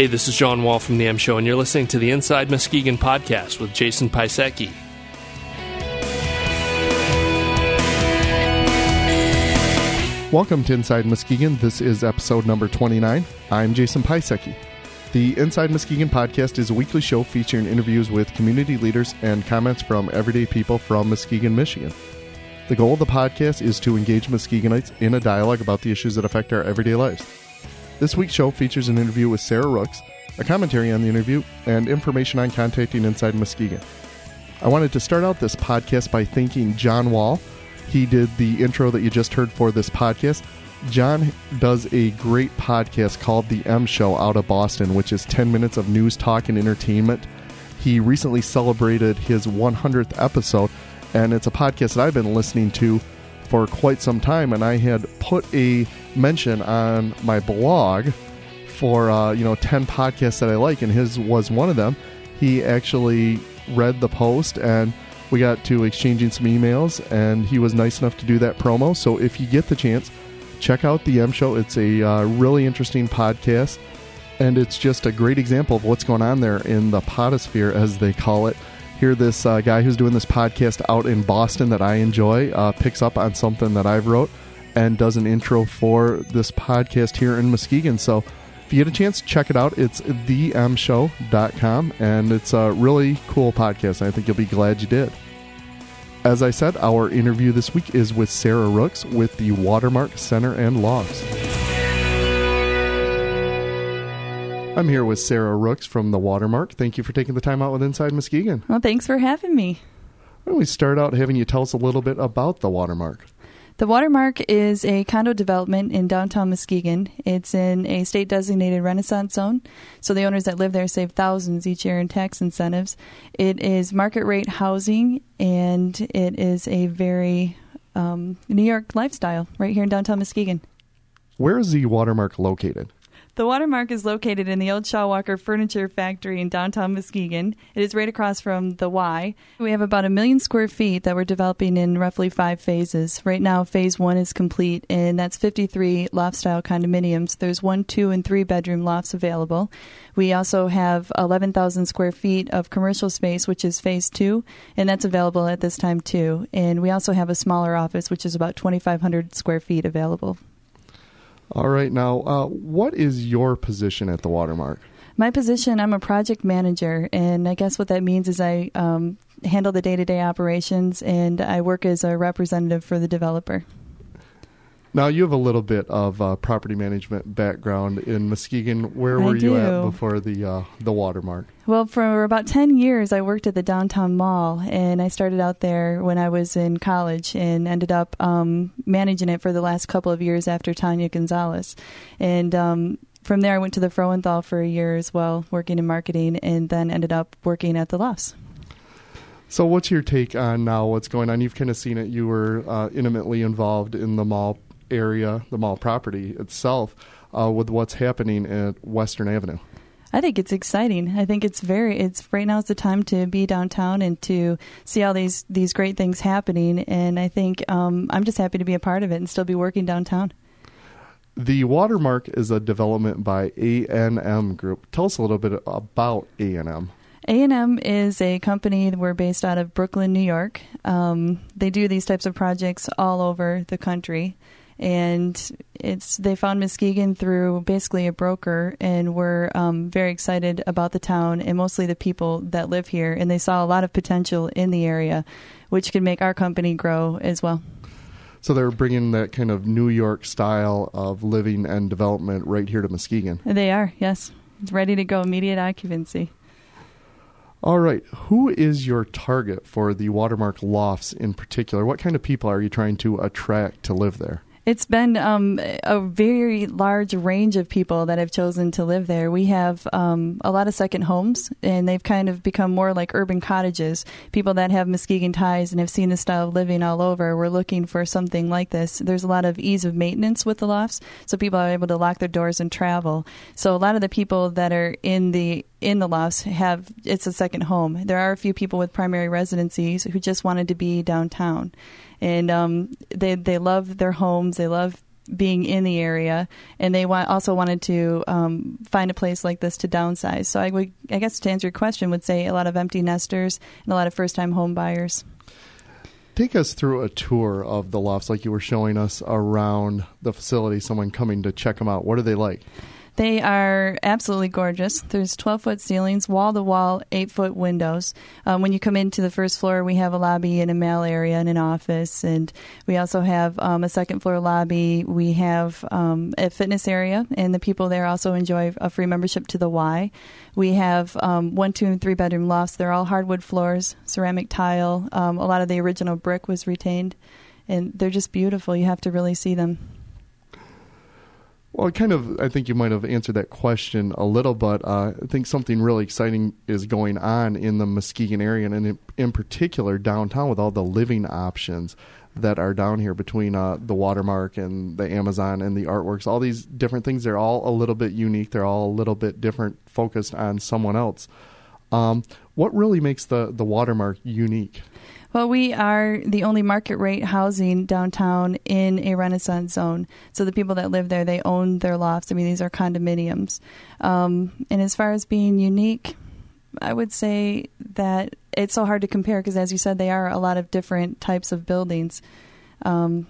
Hey, this is John Wall from the M Show, and you're listening to the Inside Muskegon podcast with Jason Pisecki. Welcome to Inside Muskegon. This is episode number 29. I'm Jason Pisecki. The Inside Muskegon podcast is a weekly show featuring interviews with community leaders and comments from everyday people from Muskegon, Michigan. The goal of the podcast is to engage Muskegonites in a dialogue about the issues that affect our everyday lives. This week's show features an interview with Sarah Rooks, a commentary on the interview, and information on contacting Inside Muskegon. I wanted to start out this podcast by thanking John Wall. He did the intro that you just heard for this podcast. John does a great podcast called The M Show out of Boston, which is 10 minutes of news, talk, and entertainment. He recently celebrated his 100th episode, and it's a podcast that I've been listening to for quite some time. And I had put a mention on my blog for uh, you know 10 podcasts that I like, and his was one of them. He actually read the post and we got to exchanging some emails, and he was nice enough to do that promo. So if you get the chance, check out the M Show. It's a uh, really interesting podcast, and it's just a great example of what's going on there in the podosphere, as they call it. Here, this uh, guy who's doing this podcast out in Boston that I enjoy uh, picks up on something that I've wrote and does an intro for this podcast here in Muskegon. So if you get a chance, check it out. It's themshow.com, and it's a really cool podcast. I think you'll be glad you did. As I said, our interview this week is with Sarah Rooks with the Watermark Center and Lofts. I'm here with Sarah Rooks from the Watermark. Thank you for taking the time out with Inside Muskegon. Well, thanks for having me. Why don't we start out having you tell us a little bit about the Watermark? The Watermark is a condo development in downtown Muskegon. It's in a state designated Renaissance zone, so the owners that live there save thousands each year in tax incentives. It is market rate housing, and it is a very um, New York lifestyle right here in downtown Muskegon. Where is the Watermark located? The Watermark is located in the old Shaw Walker Furniture Factory in downtown Muskegon. It is right across from the Y. We have about a million square feet that we're developing in roughly five phases. Right now, phase one is complete, and that's 53 loft style condominiums. There's one, two, and three bedroom lofts available. We also have 11,000 square feet of commercial space, which is phase two, and that's available at this time too. And we also have a smaller office, which is about 2,500 square feet available. All right. Now, uh, what is your position at the Watermark? My position, I'm a project manager, and I guess what that means is I um, handle the day to day operations and I work as a representative for the developer. Now you have a little bit of uh, property management background in Muskegon. Where were you at before the uh, the Watermark? Well, for about 10 years, I worked at the downtown mall, and I started out there when I was in college and ended up um, managing it for the last couple of years after Tanya Gonzalez. And um, from there, I went to the Frauenthal for a year as well, working in marketing, and then ended up working at the Lofts. So, what's your take on now? What's going on? You've kind of seen it. You were uh, intimately involved in the mall area, the mall property itself, uh, with what's happening at Western Avenue. I think it's exciting. I think it's very. It's right now is the time to be downtown and to see all these these great things happening. And I think um, I'm just happy to be a part of it and still be working downtown. The Watermark is a development by A and M Group. Tell us a little bit about A and M. A&M is a company. That we're based out of Brooklyn, New York. Um, they do these types of projects all over the country, and it's they found Muskegon through basically a broker, and we're um, very excited about the town and mostly the people that live here. And they saw a lot of potential in the area, which could make our company grow as well. So they're bringing that kind of New York style of living and development right here to Muskegon. They are, yes, it's ready to go, immediate occupancy. All right. Who is your target for the Watermark Lofts in particular? What kind of people are you trying to attract to live there? It's been um, a very large range of people that have chosen to live there. We have um, a lot of second homes, and they've kind of become more like urban cottages. People that have Muskegon ties and have seen this style of living all over, we're looking for something like this. There's a lot of ease of maintenance with the lofts, so people are able to lock their doors and travel. So a lot of the people that are in the in the lofts have it's a second home. There are a few people with primary residencies who just wanted to be downtown, and um, they they love their homes. They love being in the area, and they want, also wanted to um, find a place like this to downsize. So I would, I guess, to answer your question, would say a lot of empty nesters and a lot of first-time home buyers. Take us through a tour of the lofts, like you were showing us around the facility. Someone coming to check them out. What are they like? They are absolutely gorgeous. There's 12 foot ceilings, wall to wall, 8 foot windows. Um, when you come into the first floor, we have a lobby and a mail area and an office. And we also have um, a second floor lobby. We have um, a fitness area, and the people there also enjoy a free membership to the Y. We have um, one, two, and three bedroom lofts. They're all hardwood floors, ceramic tile. Um, a lot of the original brick was retained. And they're just beautiful. You have to really see them. Well, kind of, I think you might have answered that question a little, but uh, I think something really exciting is going on in the Muskegon area, and in, in particular downtown with all the living options that are down here between uh, the Watermark and the Amazon and the artworks. All these different things, they're all a little bit unique. They're all a little bit different, focused on someone else. Um, what really makes the, the Watermark unique? Well, we are the only market rate housing downtown in a Renaissance zone. So the people that live there, they own their lofts. I mean, these are condominiums. Um, and as far as being unique, I would say that it's so hard to compare because, as you said, they are a lot of different types of buildings. Um,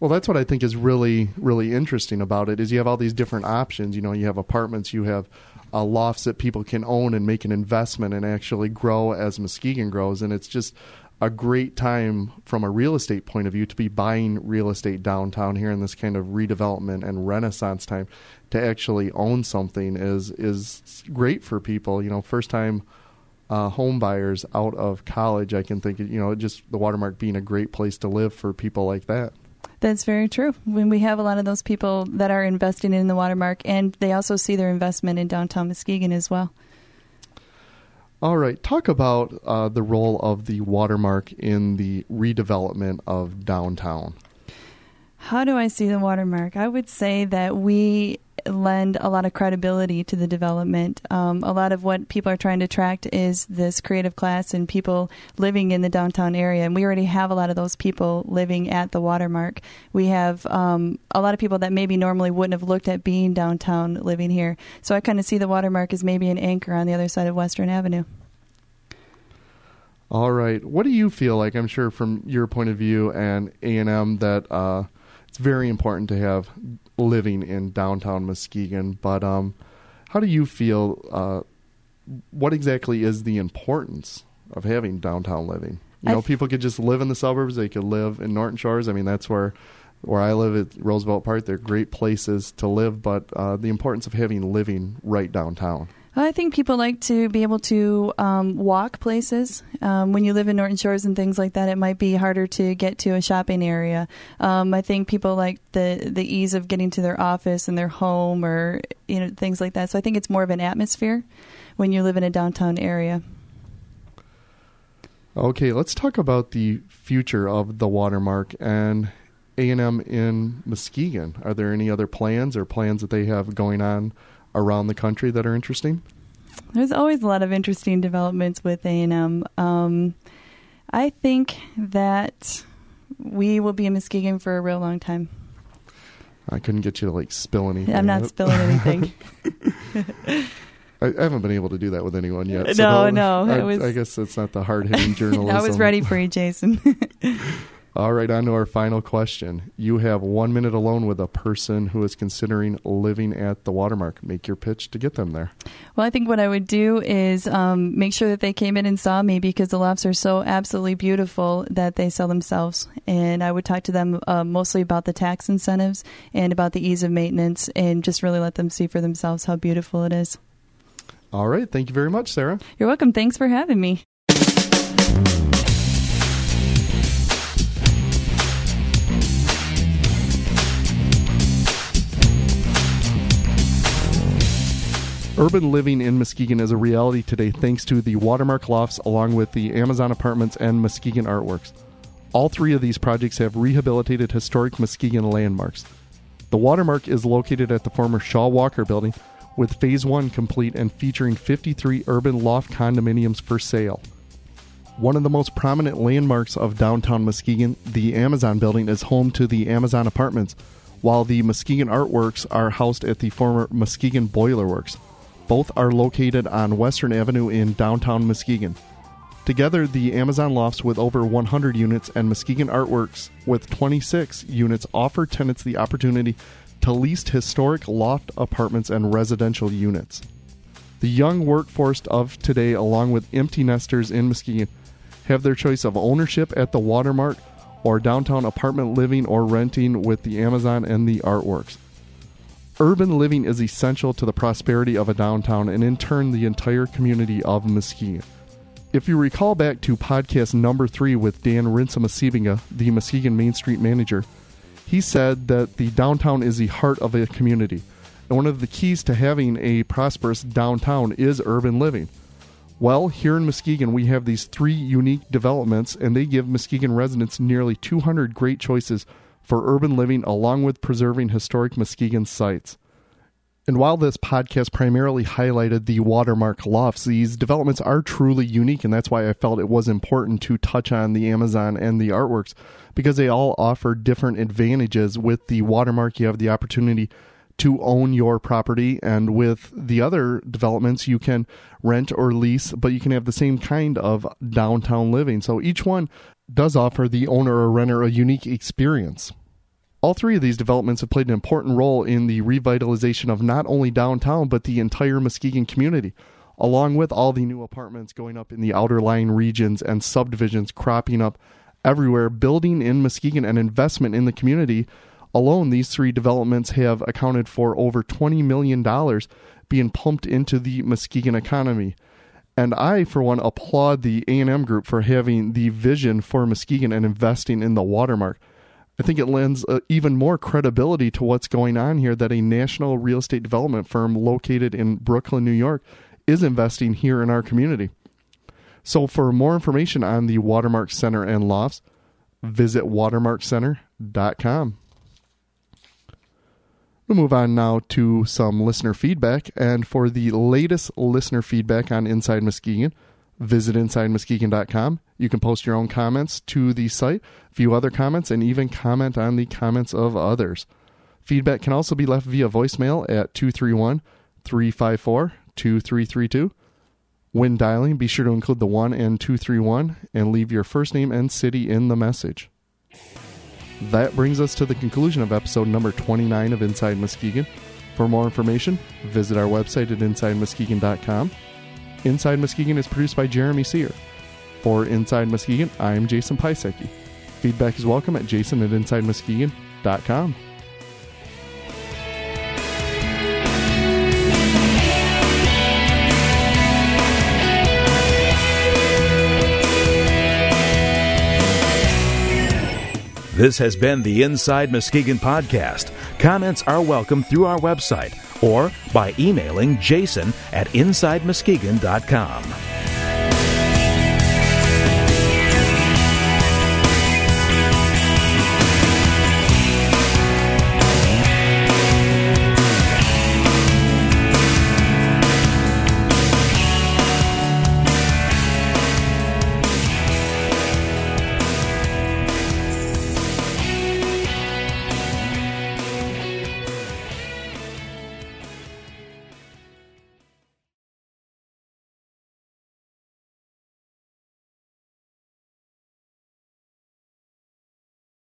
well, that's what I think is really, really interesting about it. Is you have all these different options. You know, you have apartments, you have uh, lofts that people can own and make an investment and actually grow as Muskegon grows. And it's just a great time from a real estate point of view to be buying real estate downtown here in this kind of redevelopment and renaissance time to actually own something is is great for people you know first time uh, home buyers out of college i can think you know just the watermark being a great place to live for people like that that's very true. When we have a lot of those people that are investing in the watermark, and they also see their investment in downtown Muskegon as well. All right, talk about uh, the role of the watermark in the redevelopment of downtown. How do I see the watermark? I would say that we lend a lot of credibility to the development. Um, a lot of what people are trying to attract is this creative class and people living in the downtown area. And we already have a lot of those people living at the watermark. We have um, a lot of people that maybe normally wouldn't have looked at being downtown living here. So I kind of see the watermark as maybe an anchor on the other side of Western Avenue. All right. What do you feel like? I'm sure from your point of view and A and M that uh, it's very important to have living in downtown Muskegon. But um, how do you feel? Uh, what exactly is the importance of having downtown living? You know, people could just live in the suburbs. They could live in Norton Shores. I mean, that's where where I live at Roosevelt Park. They're great places to live, but uh, the importance of having living right downtown. I think people like to be able to um, walk places. Um, when you live in Norton Shores and things like that, it might be harder to get to a shopping area. Um, I think people like the the ease of getting to their office and their home, or you know things like that. So I think it's more of an atmosphere when you live in a downtown area. Okay, let's talk about the future of the watermark and A and M in Muskegon. Are there any other plans or plans that they have going on? Around the country that are interesting? There's always a lot of interesting developments with A&M. Um, I think that we will be in Muskegon for a real long time. I couldn't get you to like spill anything. I'm not spilling anything. I, haven't been able to do that with anyone yet. So no, no. I, was, I guess it's not the hard hitting journalism. I was ready for you, Jason. All right, on to our final question. You have one minute alone with a person who is considering living at the watermark. Make your pitch to get them there. Well, I think what I would do is um, make sure that they came in and saw me because the lofts are so absolutely beautiful that they sell themselves. And I would talk to them uh, mostly about the tax incentives and about the ease of maintenance and just really let them see for themselves how beautiful it is. All right. Thank you very much, Sarah. You're welcome. Thanks for having me. Urban living in Muskegon is a reality today thanks to the Watermark Lofts along with the Amazon Apartments and Muskegon Artworks. All three of these projects have rehabilitated historic Muskegon landmarks. The Watermark is located at the former Shaw Walker building with Phase 1 complete and featuring 53 urban loft condominiums for sale. One of the most prominent landmarks of downtown Muskegon, the Amazon building, is home to the Amazon Apartments, while the Muskegon Artworks are housed at the former Muskegon Boiler Works. Both are located on Western Avenue in downtown Muskegon. Together, the Amazon Lofts with over 100 units and Muskegon Artworks with 26 units offer tenants the opportunity to lease historic loft apartments and residential units. The young workforce of today, along with empty nesters in Muskegon, have their choice of ownership at the Watermark or downtown apartment living or renting with the Amazon and the artworks. Urban living is essential to the prosperity of a downtown and in turn the entire community of Muskegon. If you recall back to podcast number three with Dan Rinsema-Sybenga, the Muskegon Main Street manager, he said that the downtown is the heart of a community. And one of the keys to having a prosperous downtown is urban living. Well, here in Muskegon, we have these three unique developments, and they give Muskegon residents nearly 200 great choices for urban living, along with preserving historic Muskegon sites. And while this podcast primarily highlighted the Watermark lofts, these developments are truly unique, and that's why I felt it was important to touch on the Amazon and the artworks because they all offer different advantages. With the Watermark, you have the opportunity to own your property. And with the other developments, you can rent or lease, but you can have the same kind of downtown living. So each one does offer the owner or renter a unique experience. All three of these developments have played an important role in the revitalization of not only downtown, but the entire Muskegon community, along with all the new apartments going up in the outer line regions and subdivisions cropping up everywhere, building in Muskegon and investment in the community Alone, these three developments have accounted for over $20 million being pumped into the Muskegon economy. And I, for one, applaud the A&M Group for having the vision for Muskegon and investing in the watermark. I think it lends uh, even more credibility to what's going on here that a national real estate development firm located in Brooklyn, New York, is investing here in our community. So, for more information on the Watermark Center and Lofts, visit watermarkcenter.com. We'll move on now to some listener feedback. And for the latest listener feedback on Inside Muskegon, visit InsideMuskegon.com. You can post your own comments to the site, view other comments, and even comment on the comments of others. Feedback can also be left via voicemail at 231 354 2332. When dialing, be sure to include the 1 and 231 and leave your first name and city in the message. That brings us to the conclusion of episode number 29 of Inside Muskegon. For more information, visit our website at InsideMuskegon.com. Inside Muskegon is produced by Jeremy Sear. For Inside Muskegon, I am Jason Pisecki. Feedback is welcome at jason at InsideMuskegon.com. This has been the Inside Muskegon podcast. Comments are welcome through our website or by emailing jason at InsideMuskegon.com.